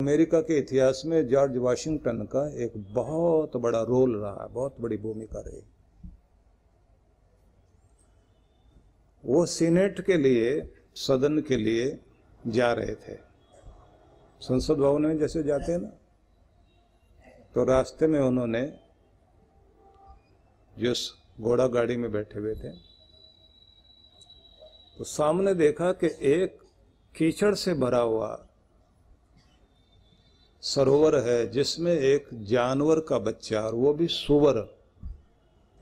America के इतिहास में जॉर्ज वाशिंगटन का एक बहुत बड़ा रोल रहा, बहुत बड़ी भूमिका रही। वो सीनेट के लिए, सदन के लिए जा रहे थे। संसद भवन में जैसे जाते हैं ना तो रास्ते में उन्होंने जिस घोड़ा गाड़ी में बैठे हुए थे तो सामने देखा कि एक कीचड़ से भरा हुआ सरोवर है, जिसमें एक जानवर का बच्चा और वो भी सुवर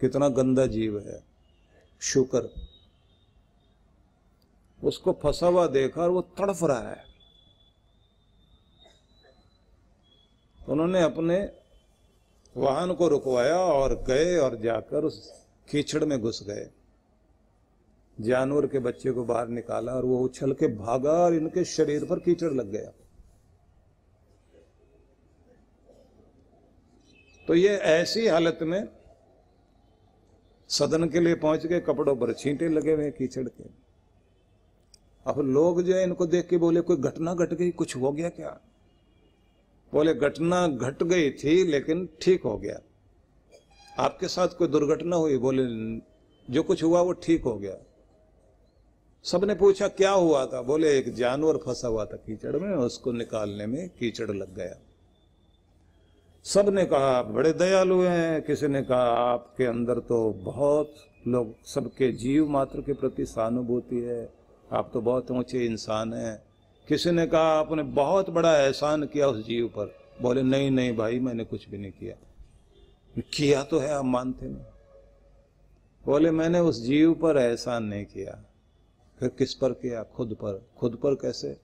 कितना गंदा जीव है। शुकर। उसको फंसा हुआ देखा और वो तड़फ रहा है। उन्होंने अपने वाहन को रुकवाया और गए और जाकर उस कीचड़ में घुस गए। जानवर के बच्चे को बाहर निकाला और वो उछल के भागा और इनके शरीर पर कीचड़ लग गया। तो ये ऐसी हालत में सदन के लिए पहुँच गए कपड़ों पर छींटे लगे हुए कीचड़ के। अब लोग जो है, इनको देख के बोले, कोई घटना घट गई? कुछ हो गया क्या? बोले, घटना घट गई थी, लेकिन ठीक हो गया। आपके साथ कोई दुर्घटना हुई? बोले, जो कुछ हुआ, वो ठीक हो गया। सबने पूछा, क्या हुआ था? बोले, एक जानवर फंसा हुआ था कीचड़ में, उसको निकालने में कीचड़ लग गया। सबने कहा, आप बड़े दयालु हैं। किसी ने कहा, आपके अंदर तो बहुत लोग, सबके जीव मात्र के प्रति सहानुभूति है। आप तो बहुत ऊँचे इंसान हैं। किसी ने कहा, आपने बहुत बड़ा एहसान किया उस जीव पर। बोले, नहीं नहीं भाई, मैंने कुछ भी नहीं किया। किया तो है, आप मानते नहीं। बोले, मैंने उस जीव पर एहसान नहीं किया। फिर किस पर किया? खुद पर। खुद पर कैसे?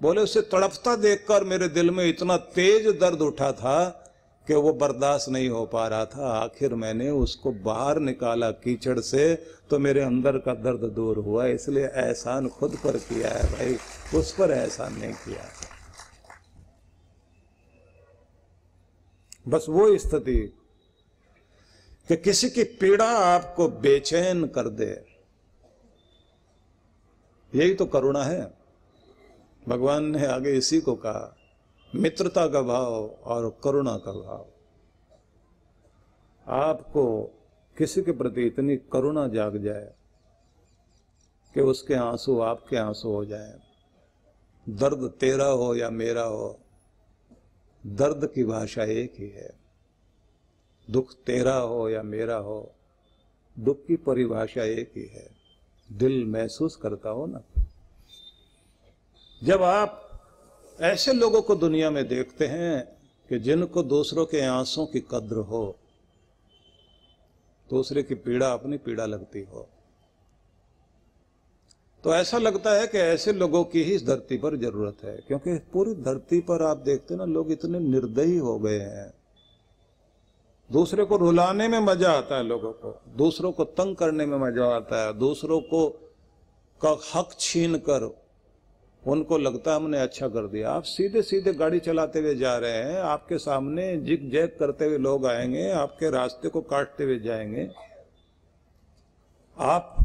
बोले, उसे तड़पता देखकर मेरे दिल में इतना तेज दर्द उठा था कि वो बर्दाश्त नहीं हो पा रहा था। आखिर मैंने उसको बाहर निकाला कीचड़ से तो मेरे अंदर का दर्द दूर हुआ। इसलिए एहसान खुद पर किया है भाई, उस पर एहसान नहीं किया बस वो स्थिति कि किसी की पीड़ा आपको बेचैन कर दे। यही तो करुणा है। भगवान ने आगे इसी को कहा, मित्रता का भाव और करुणा का भाव। आपको किसी के प्रति इतनी करुणा जाग जाए कि उसके आँसू आपके आँसू हो जाए। दर्द तेरा हो या मेरा हो, दर्द की भाषा एक ही है। दुख तेरा हो या मेरा हो, दुख की परिभाषा एक ही है। दिल महसूस करता हो ना? जब आप ऐसे लोगों को दुनिया में देखते हैं कि जिनको दूसरों के आँसू की कद्र हो, दूसरे की पीड़ा अपनी पीड़ा लगती हो तो ऐसा लगता है कि ऐसे लोगों की ही इस धरती पर ज़रूरत है। क्योंकि पूरी धरती पर आप देखते ना, लोग इतने निर्दयी हो गए हैं। दूसरे को रुलाने में मज़ा आता है लोगों को, दूसरों को तंग करने में मज़ा आता है, दूसरों को का हक छीन कर उनको लगता हमने अच्छा कर दिया। आप सीधे सीधे गाड़ी चलाते हुए जा रहे हैं, आपके सामने जिग जैग करते हुए लोग आएँगे, आपके रास्ते को काटते हुए जाएँगे। आप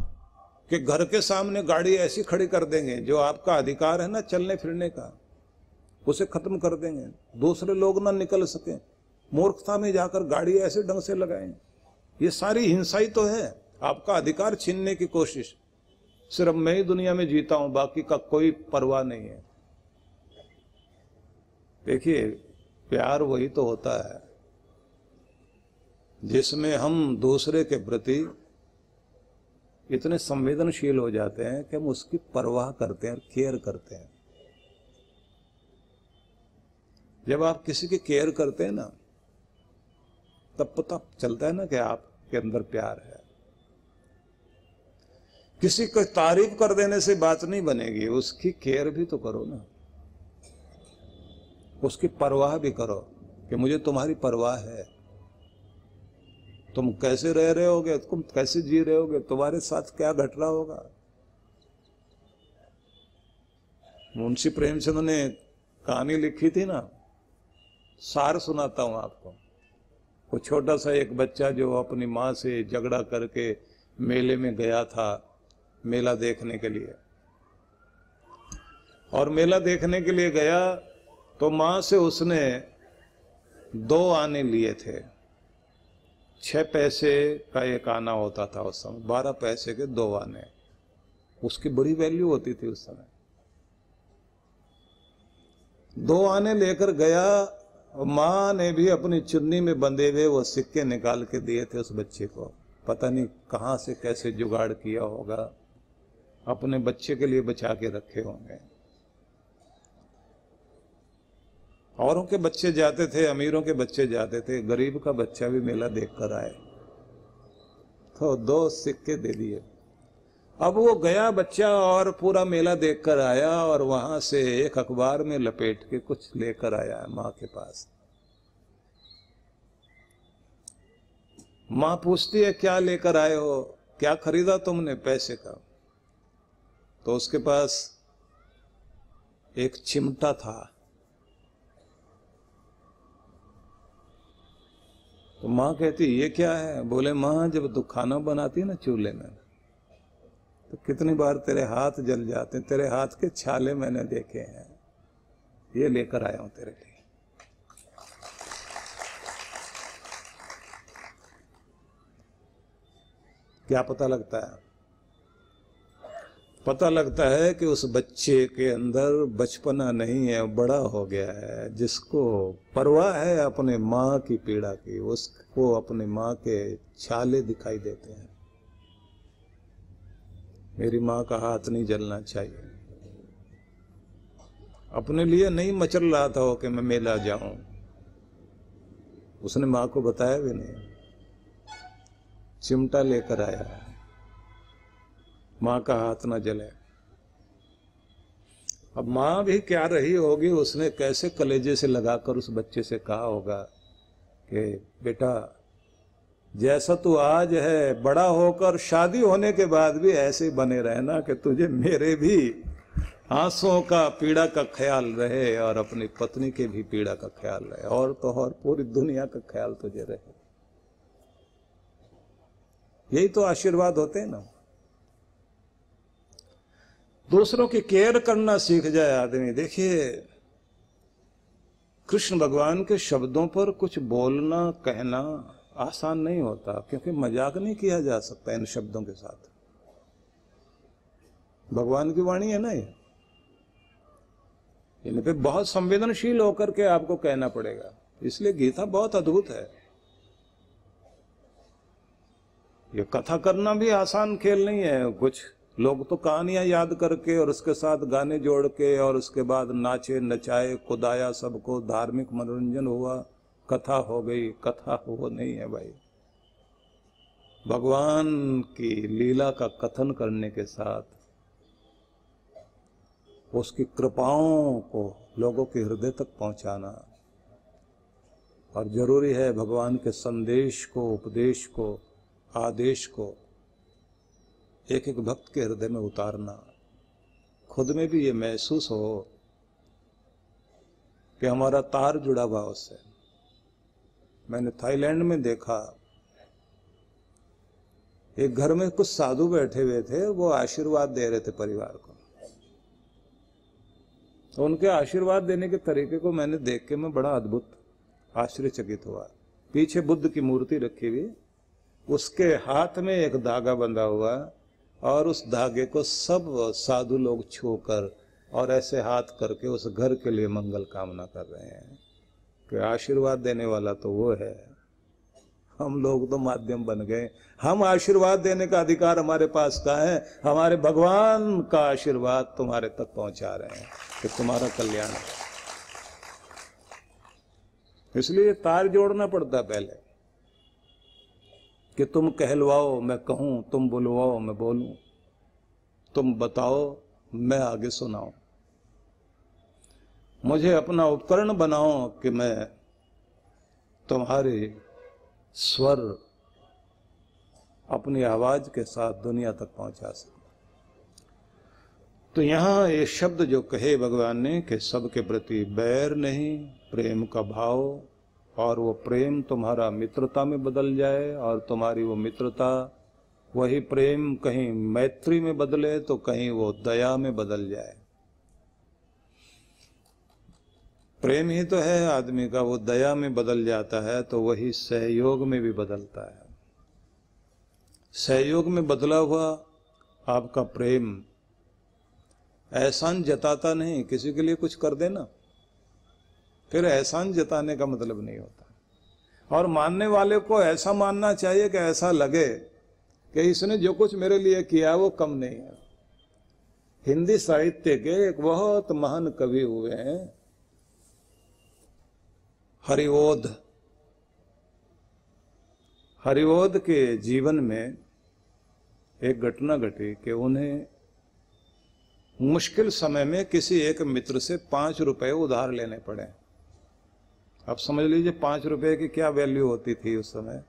के घर के सामने गाड़ी ऐसी खड़ी कर देंगे, जो आपका अधिकार है ना चलने फिरने का, उसे खत्म कर देंगे। दूसरे लोग ना निकल सके। मूर्खता में जाकर गाड़ी ऐसे ढंग से लगाएँ। ये सारी हिंसा ही तो है। आपका अधिकार छीनने की कोशिश। सिर्फ़ मैं ही दुनिया में जीता हूँ, बाकी का कोई परवाह नहीं है। देखिए, प्यार वही तो होता है जिसमें हम दूसरे के प्रति इतने संवेदनशील हो जाते हैं कि हम उसकी परवाह करते हैं, केयर करते हैं। जब आप किसी की केयर करते हैं ना, तब पता चलता है ना कि आपके अंदर प्यार है। किसी को तारीफ़ कर देने से बात नहीं बनेगी। उसकी केयर भी तो करो ना। उसकी परवाह भी करो कि मुझे तुम्हारी परवाह है। तुम कैसे रह रहे होगे? तुम कैसे जी रहे होगे? तुम्हारे साथ क्या घट रहा होगा? मुंशी प्रेमचंद ने कहानी लिखी थी ना, सार सुनाता हूँ आपको। वो छोटा सा एक बच्चा जो अपनी माँ से झगड़ा करके मेले में गया था मेला देखने के लिए। और मेला देखने के लिए गया तो माँ से उसने दो आने लिए थे। छह पैसे का एक आना होता था उस समय, बारह पैसे के दो आने। उसकी बड़ी वैल्यू होती थी उस समय। दो आने लेकर गया, माँ ने भी अपनी चुन्नी में बंधे हुए वो सिक्के निकाल के दिए थे उस बच्चे को। पता नहीं कहाँ से कैसे जुगाड़ किया होगा। अपने बच्चे के लिए बचा के रखे होंगे। औरों के बच्चे जाते थे, अमीरों के बच्चे जाते थे, गरीब का बच्चा भी मेला देख कर आए। तो दो सिक्के दे दिए। अब वो गया बच्चा और पूरा मेला देख कर आया और वहाँ से एक अखबार में लपेट के कुछ लेकर आया माँ के पास। माँ पूछती है, क्या लेकर आए हो? क्या खरीदा तुमने पैसे का? तो उसके पास एक चिमटा था। तो माँ कहती, ये क्या है? बोले, माँ, जब तू खाना बनाती है ना चूल्हे में तो कितनी बार तेरे हाथ जल जाते हैं, तेरे हाथ के छाले मैंने देखे हैं। ये लेकर आया हूँ तेरे लिए। क्या पता लगता है? पता लगता है कि उस बच्चे के अंदर बचपना नहीं है, बड़ा हो गया है। जिसको परवाह है अपने माँ की पीड़ा की, उसको अपने माँ के छाले दिखाई देते हैं। मेरी माँ का हाथ नहीं जलना चाहिए। अपने लिए नहीं मचल रहा था कि मैं मेला जाऊँ। उसने माँ को बताया भी नहीं। चिमटा लेकर आया। है माँ का हाथ ना जले। अब माँ भी क्या रही होगी, उसने कैसे कलेजे से लगाकर उस बच्चे से कहा होगा कि, बेटा, जैसा तू आज है, बड़ा होकर शादी होने के बाद भी ऐसे बने रहना कि तुझे मेरे भी आंसुओं का, पीड़ा का ख्याल रहे और अपनी पत्नी के भी पीड़ा का ख्याल रहे। और तो और, पूरी दुनिया का ख्याल तुझे रहे। यही तो आशीर्वाद होते हैं ना। दूसरों की केयर करना सीख जाए आदमी। देखिए, कृष्ण भगवान के शब्दों पर कुछ बोलना, कहना आसान नहीं होता, क्योंकि मज़ाक नहीं किया जा सकता इन शब्दों के साथ। भगवान की वाणी है ना ये? इन पे बहुत संवेदनशील होकर के आपको कहना पड़ेगा। इसलिए गीता बहुत अद्भुत है। ये कथा करना भी आसान खेल नहीं है, कुछ लोग तो कहानियाँ याद करके और उसके साथ गाने जोड़ के और उसके बाद नाचे, नचाए कुदाया सबको धार्मिक मनोरंजन हुआ। कथा हो गई। कथा हो नहीं है भाई। भगवान की लीला का कथन करने के साथ उसकी कृपाओं को लोगों के हृदय तक पहुंचाना और ज़रूरी है भगवान के संदेश को, उपदेश को, आदेश को एक एक भक्त के हृदय में उतारना। खुद में भी ये महसूस हो कि हमारा तार जुड़ा हुआ उससे। मैंने थाईलैंड में देखा, एक घर में कुछ साधु बैठे हुए थे, वो आशीर्वाद दे रहे थे परिवार को। तो उनके आशीर्वाद देने के तरीके को मैंने देख के मैं बड़ा अद्भुत, आश्चर्यचकित हुआ। पीछे बुद्ध की मूर्ति रखी हुई, उसके हाथ में एक धागा बंधा हुआ और उस धागे को सब साधु लोग छूकर और ऐसे हाथ करके उस घर के लिए मंगल कामना कर रहे हैं कि आशीर्वाद देने वाला तो वो है। हम लोग तो माध्यम बन गए। हम आशीर्वाद देने का अधिकार हमारे पास का है। हमारे भगवान का आशीर्वाद तुम्हारे तक पहुँचा रहे हैं कि तुम्हारा कल्याण इसलिए तार जोड़ना पड़ता पहले। कि तुम कहलवाओ, मैं कहूँ, तुम बुलवाओ, मैं बोलूँ। तुम बताओ, मैं आगे सुनाऊं। मुझे अपना उपकरण बनाओ कि मैं तुम्हारे स्वर अपनी आवाज़ के साथ दुनिया तक पहुँचा सकूँ। तो यहाँ ये शब्द जो कहे भगवान ने कि सबके प्रति बैर नहीं, प्रेम का भाव और वो प्रेम तुम्हारा मित्रता में बदल जाए और तुम्हारी वो मित्रता, वही प्रेम कहीं मैत्री में बदले तो कहीं वो दया में बदल जाए। प्रेम ही तो है आदमी का, वो दया में बदल जाता है तो वही सहयोग में भी बदलता है। सहयोग में बदला हुआ आपका प्रेम एहसान जताता नहीं, किसी के लिए कुछ कर देना। फिर एहसान जताने का मतलब नहीं होता। और मानने वाले को ऐसा मानना चाहिए कि ऐसा लगे कि इसने जो कुछ मेरे लिए किया वो कम नहीं है। हिंदी साहित्य के एक बहुत महान कवि हुए हैं हरिओध हरिओध के जीवन में एक घटना घटी कि उन्हें मुश्किल समय में किसी एक मित्र से पाँच रुपए उधार लेने पड़े। अब समझ लीजिए, पाँच रुपए की क्या वैल्यू होती थी उस समय।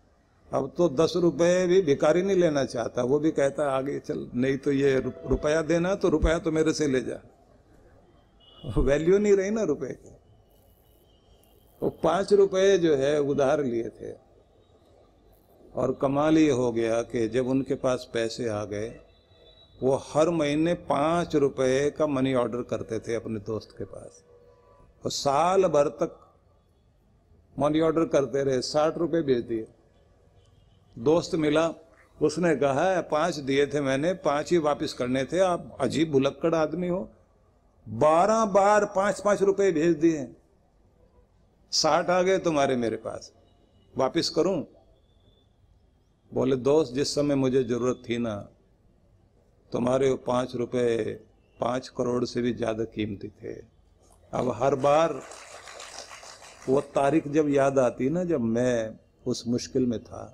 अब तो दस रुपए भी भिकारी नहीं लेना चाहता, वो भी कहता आगे चल, नहीं तो ये रुपया देना तो रुपया तो मेरे से ले जा। वैल्यू नहीं रही ना रुपए की। वो तो पाँच रुपए जो है, उधार लिए थे। और कमाल ये हो गया कि जब उनके पास पैसे आ गए, वो हर महीने पाँच रुपए का मनी ऑर्डर करते थे अपने दोस्त के पास। और साल भर तक मनी ऑर्डर करते रहे, साठ रुपए भेज दिए। दोस्त मिला, उसने कहा पाँच दिए थे मैंने, पाँच ही वापस करने थे, आप अजीब भुलक्कड़ आदमी हो। बारह बार पाँच पाँच रुपए भेज दिए। साठ आ गए तुम्हारे मेरे पास, वापिस करूँ? बोले, दोस्त, जिस समय मुझे ज़रूरत थी ना, तुम्हारे पाँच रुपए पाँच करोड़ से भी ज़्यादा कीमती थे। अब हर बार वो तारीख जब याद आती ना, जब मैं उस मुश्किल में था,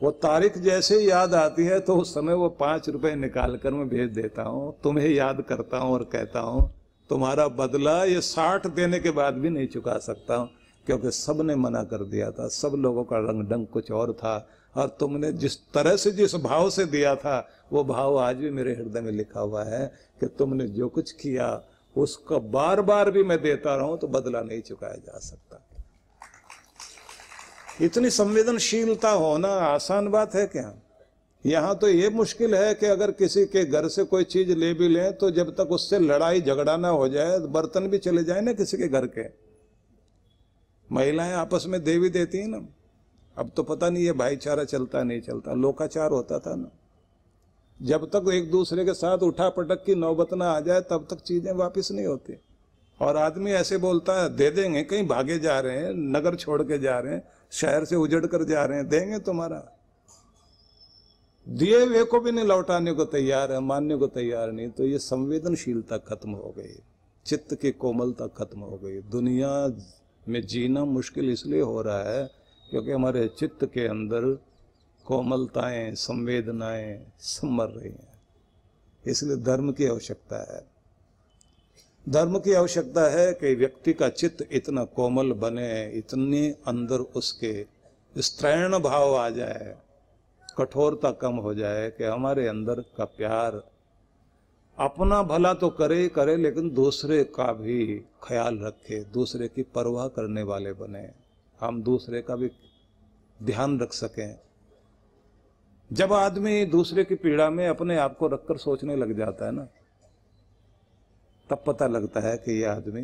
वो तारीख जैसे याद आती है तो उस समय वो पाँच रुपए निकाल कर मैं भेज देता हूँ, तुम्हें याद करता हूँ और कहता हूँ, तुम्हारा बदला ये साठ देने के बाद भी नहीं चुका सकता हूँ, क्योंकि सबने मना कर दिया था, सब लोगों का रंग ढंग कुछ और था, और तुमने जिस तरह से जिस भाव से दिया था, वो भाव आज भी मेरे हृदय में लिखा हुआ है कि तुमने जो कुछ किया उसका बार बार भी मैं देता रहूँ तो बदला नहीं चुकाया जा सकता। इतनी संवेदनशीलता होना आसान बात है क्या? यहाँ तो ये मुश्किल है कि अगर किसी के घर से कोई चीज़ ले भी लें तो जब तक उससे लड़ाई झगड़ा ना हो जाए तो बर्तन भी चले जाए ना किसी के घर के। महिलाएँ आपस में देवी देती है ना। अब तो पता नहीं ये भाईचारा चलता नहीं चलता, लोकाचार होता था ना। जब तक एक दूसरे के साथ उठा पटक की नौबत ना आ जाए, तब तक चीज़ें वापस नहीं होती। और आदमी ऐसे बोलता है, दे देंगे, कहीं भागे जा रहे हैं, नगर छोड़ के जा रहे हैं, शहर से उजड़ कर जा रहे हैं, देंगे तुम्हारा? दिए हुए को भी नहीं, लौटाने को तैयार है, मानने को तैयार नहीं तो ये संवेदनशीलता खत्म हो गई। चित्त की कोमलता खत्म हो गई। दुनिया में जीना मुश्किल इसलिए हो रहा है, क्योंकि हमारे चित्त के अंदर कोमलताएँ, संवेदनाएँ समर रही हैं। इसलिए धर्म की आवश्यकता है। धर्म की आवश्यकता है कि व्यक्ति का चित्त इतना कोमल बने, इतने अंदर उसके स्त्रैण भाव आ जाए, कठोरता कम हो जाए कि हमारे अंदर का प्यार अपना भला तो करे करे, लेकिन दूसरे का भी ख्याल रखे, दूसरे की परवाह करने वाले बने। हम दूसरे का भी ध्यान रख सकें। जब आदमी दूसरे की पीड़ा में अपने आप को रखकर सोचने लग जाता है ना, तब पता लगता है कि यह आदमी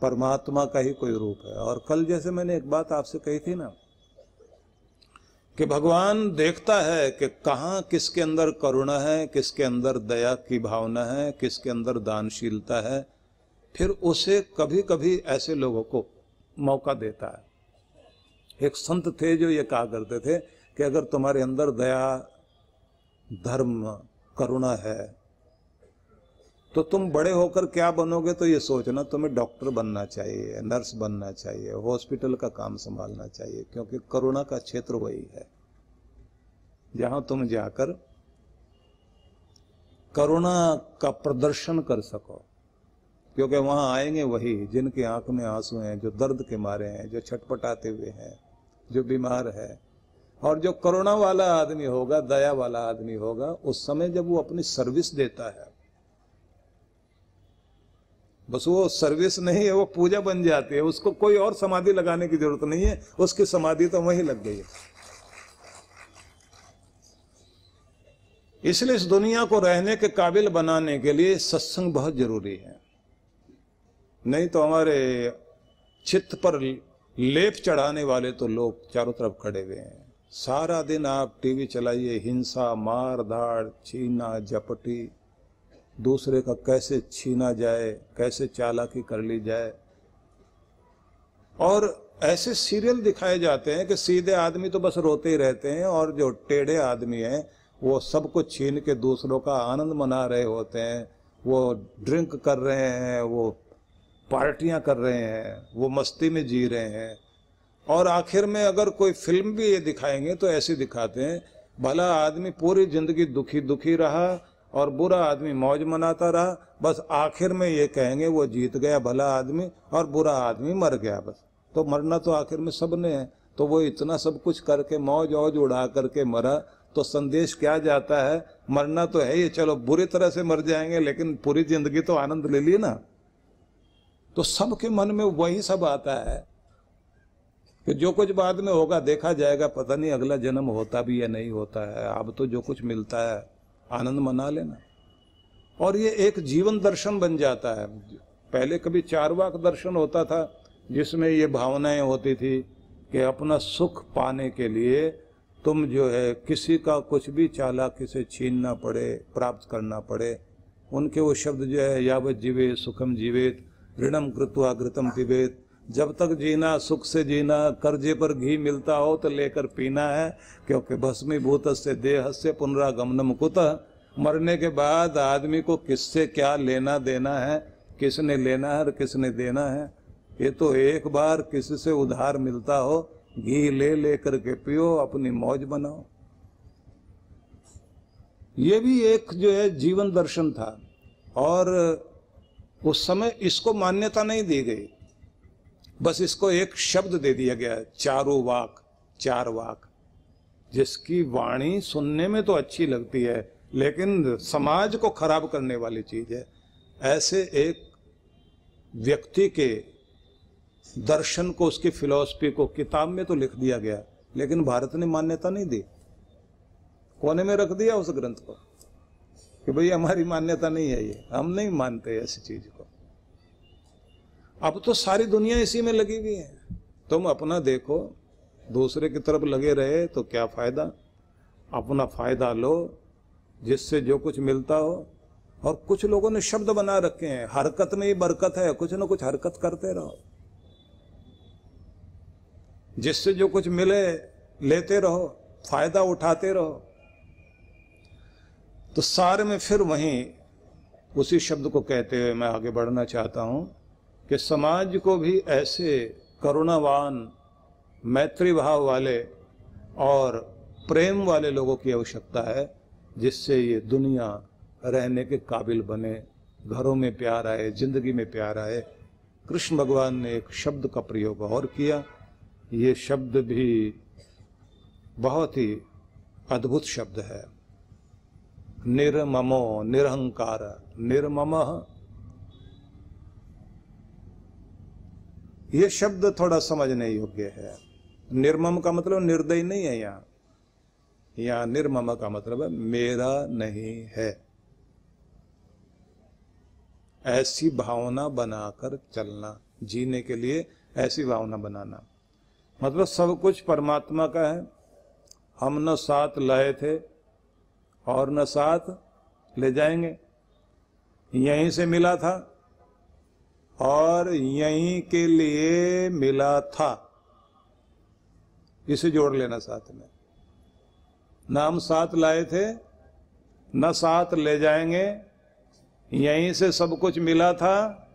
परमात्मा का ही कोई रूप है। और कल जैसे मैंने एक बात आपसे कही थी ना, कि भगवान देखता है कि कहाँ किसके अंदर करुणा है, किसके अंदर दया की भावना है, किसके अंदर दानशीलता है, फिर उसे कभी कभी ऐसे लोगों को मौका देता है। एक संत थे जो ये कहा करते थे कि अगर तुम्हारे अंदर दया, धर्म, करुणा है तो तुम बड़े होकर क्या बनोगे तो ये सोचना, तुम्हें डॉक्टर बनना चाहिए, नर्स बनना चाहिए, हॉस्पिटल का काम संभालना चाहिए, क्योंकि करुणा का क्षेत्र वही है। जहाँ तुम जाकर करुणा का प्रदर्शन कर सको, क्योंकि वहाँ आएँगे वही, जिनकी आँख में आँसू हैं, जो दर्द के मारे हैं, जो छटपटाते हुए हैं, जो बीमार है और जो करुणा वाला आदमी होगा, दया वाला आदमी होगा, उस समय जब वो अपनी सर्विस देता है, बस वो सर्विस नहीं है, वो पूजा बन जाती है, उसको कोई और समाधि लगाने की ज़रूरत नहीं है, उसकी समाधि तो वहीं लग गई है। इसलिए इस दुनिया को रहने के काबिल बनाने के लिए सत्संग बहुत ज़रूरी है। नहीं तो हमारे चित्त पर लेप चढ़ाने वाले तो लोग चारों तरफ़ खड़े हुए हैं। सारा दिन आप टीवी चलाइए, हिंसा, मार धाड़, छीना, झपटी। दूसरे का कैसे छीना जाए, कैसे चालाकी कर ली जाए। और ऐसे सीरियल दिखाए जाते हैं कि सीधे आदमी तो बस रोते ही रहते हैं और जो टेढ़े आदमी हैं, वो सब कुछ छीन के दूसरों का आनंद मना रहे होते हैं। वो ड्रिंक कर रहे हैं, वो पार्टियाँ कर रहे हैं, वो मस्ती में जी रहे हैं। और आखिर में अगर कोई फ़िल्म भी ये दिखाएँगे तो ऐसे दिखाते हैं, भला आदमी पूरी ज़िंदगी दुखी दुखी रहा और बुरा आदमी मौज मनाता रहा, बस आखिर में ये कहेंगे, वो जीत गया भला आदमी और बुरा आदमी मर गया बस। तो मरना तो आखिर में सबने है तो वो इतना सब कुछ करके, मौज औज उड़ा करके मरा तो संदेश क्या जाता है? मरना तो है ही, चलो बुरी तरह से मर जाएँगे, लेकिन पूरी ज़िंदगी तो आनंद ले लिए ना। तो सबके मन में वही सब आता है कि जो कुछ बाद में होगा, देखा जाएगा, पता नहीं अगला जन्म होता भी या नहीं होता है। अब तो जो कुछ मिलता है, आनंद मना लेना। और ये एक जीवन दर्शन बन जाता है। पहले कभी चारवाक दर्शन होता था, जिसमें ये भावनाएँ होती थी कि अपना सुख पाने के लिए तुम जो है, किसी का कुछ भी चालाकी से छीनना पड़े, प्राप्त करना पड़े। उनके वो शब्द जो है, यावत जीवे सुखम जीवेत, ऋणम कृत्वा घृतम पिबेत। जब तक जीना सुख से जीना, कर्जे पर घी मिलता हो तो लेकर पीना है, क्योंकि भस्मीभूत से देह से पुनरागमनम कुत? मरने के बाद आदमी को किससे क्या लेना देना है, किसने लेना है और किसने देना है? ये तो एक बार किसी से उधार मिलता हो, घी ले ले करके पियो, अपनी मौज बनाओ ये भी एक जो है जीवन दर्शन था, और उस समय इसको मान्यता नहीं दी गई। बस इसको एक शब्द दे दिया गया चारो वाक, चार वाक। जिसकी वाणी सुनने में तो अच्छी लगती है, लेकिन समाज को खराब करने वाली चीज़ है। ऐसे एक व्यक्ति के दर्शन को, उसकी फिलॉसफी को किताब में तो लिख दिया गया, लेकिन भारत ने मान्यता नहीं दी। कोने में रख दिया उस ग्रंथ को कि भाई हमारी मान्यता नहीं है ये, हम नहीं मानते ऐसी चीज़ को। अब तो सारी दुनिया इसी में लगी हुई है। तुम अपना देखो, दूसरे की तरफ़ लगे रहे तो क्या फ़ायदा? अपना फ़ायदा लो, जिससे जो कुछ मिलता हो। और कुछ लोगों ने शब्द बना रखे हैं, हरकत में ही बरकत है, कुछ ना कुछ हरकत करते रहो। जिससे जो कुछ मिले, लेते रहो, फ़ायदा उठाते रहो। तो सारे में फिर वहीं उसी शब्द को कहते हुए मैं आगे बढ़ना चाहता हूँ। कि समाज को भी ऐसे करुणावान मैत्री भाव वाले और प्रेम वाले लोगों की आवश्यकता है, जिससे ये दुनिया रहने के काबिल बने, घरों में प्यार आए, ज़िंदगी में प्यार आए। कृष्ण भगवान ने एक शब्द का प्रयोग और किया। ये शब्द भी बहुत ही अद्भुत शब्द है। निर्ममो, निरहंकार, निर्मम ये शब्द थोड़ा समझने योग्य है। निर्मम का मतलब निर्दय नहीं है यहाँ। यहाँ निर्मम का मतलब है मेरा नहीं है। ऐसी भावना बनाकर चलना, जीने के लिए ऐसी भावना बनाना। मतलब सब कुछ परमात्मा का है। हम न साथ लाए थे और न साथ ले जाएँगे। यहीं से मिला था। और यहीं के लिए मिला था। इसे जोड़ लेना साथ में। न हम साथ लाए थे, न साथ ले जाएँगे। यहीं से सब कुछ मिला था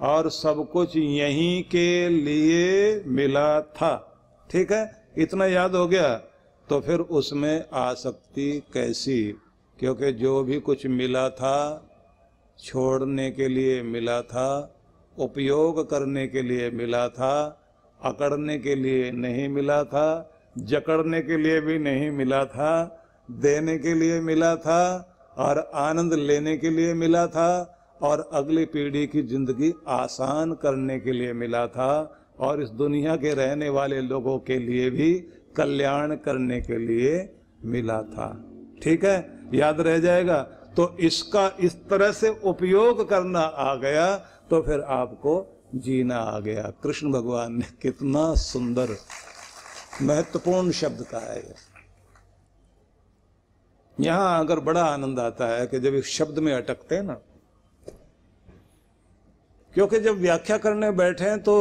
और सब कुछ यहीं के लिए मिला था। ठीक है? इतना याद हो गया तो फिर उसमें आसक्ति कैसी? क्योंकि जो भी कुछ मिला था, छोड़ने के लिए मिला था उपयोग करने के लिए मिला था, अकड़ने के लिए नहीं मिला था, जकड़ने के लिए भी नहीं मिला था, देने के लिए मिला था, और आनंद लेने के लिए मिला था, और अगली पीढ़ी की ज़िंदगी आसान करने के लिए मिला था, और इस दुनिया के रहने वाले लोगों के लिए भी कल्याण करने के लिए मिला था। ठीक है? याद रह जाएगा? तो इसका इस तरह से उपयोग करना आ गया तो फिर आपको जीना आ गया। कृष्ण भगवान ने कितना सुंदर, महत्वपूर्ण शब्द कहा है। यहाँ अगर बड़ा आनंद आता है कि जब इस शब्द में अटकते हैं ना, क्योंकि जब व्याख्या करने बैठे तो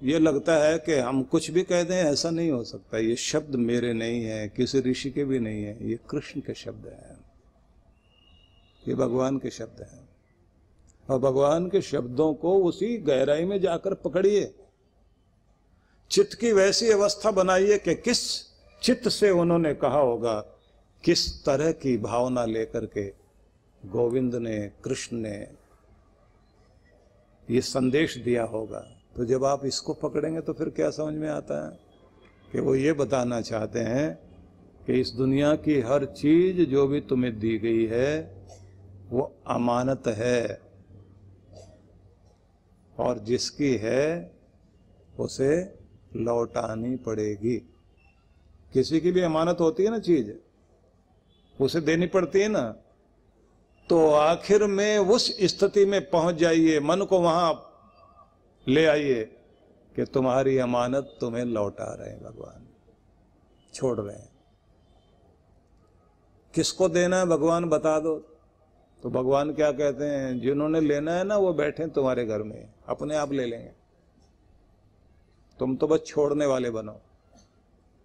ये लगता है कि हम कुछ भी कह दें, ऐसा नहीं हो सकता। ये शब्द मेरे नहीं है, किसी ऋषि के भी नहीं है, ये कृष्ण के शब्द हैं। ये भगवान के शब्द हैं। और भगवान के शब्दों को उसी गहराई में जाकर पकड़िए। चित्त की वैसी अवस्था बनाइए कि किस चित्त से उन्होंने कहा होगा, किस तरह की भावना लेकर के गोविंद ने, कृष्ण ने ये संदेश दिया होगा। तो जब आप इसको पकड़ेंगे तो फिर क्या समझ में आता है कि वो ये बताना चाहते हैं कि इस दुनिया की हर चीज़ जो भी तुम्हें दी गई है, वो अमानत है। और जिसकी है, उसे लौटानी पड़ेगी। किसी की भी अमानत होती है ना चीज़, उसे देनी पड़ती है ना तो आखिर में उस स्थिति में पहुँच जाइए, मन को वहाँ ले आइए कि तुम्हारी अमानत तुम्हें लौटा रहे हैं भगवान। छोड़ रहे हैं। किसको देना है भगवान बता दो। तो भगवान क्या कहते हैं, जिन्होंने लेना है ना, वो बैठे तुम्हारे घर में। अपने आप ले लेंगे। तुम तो बस छोड़ने वाले बनो।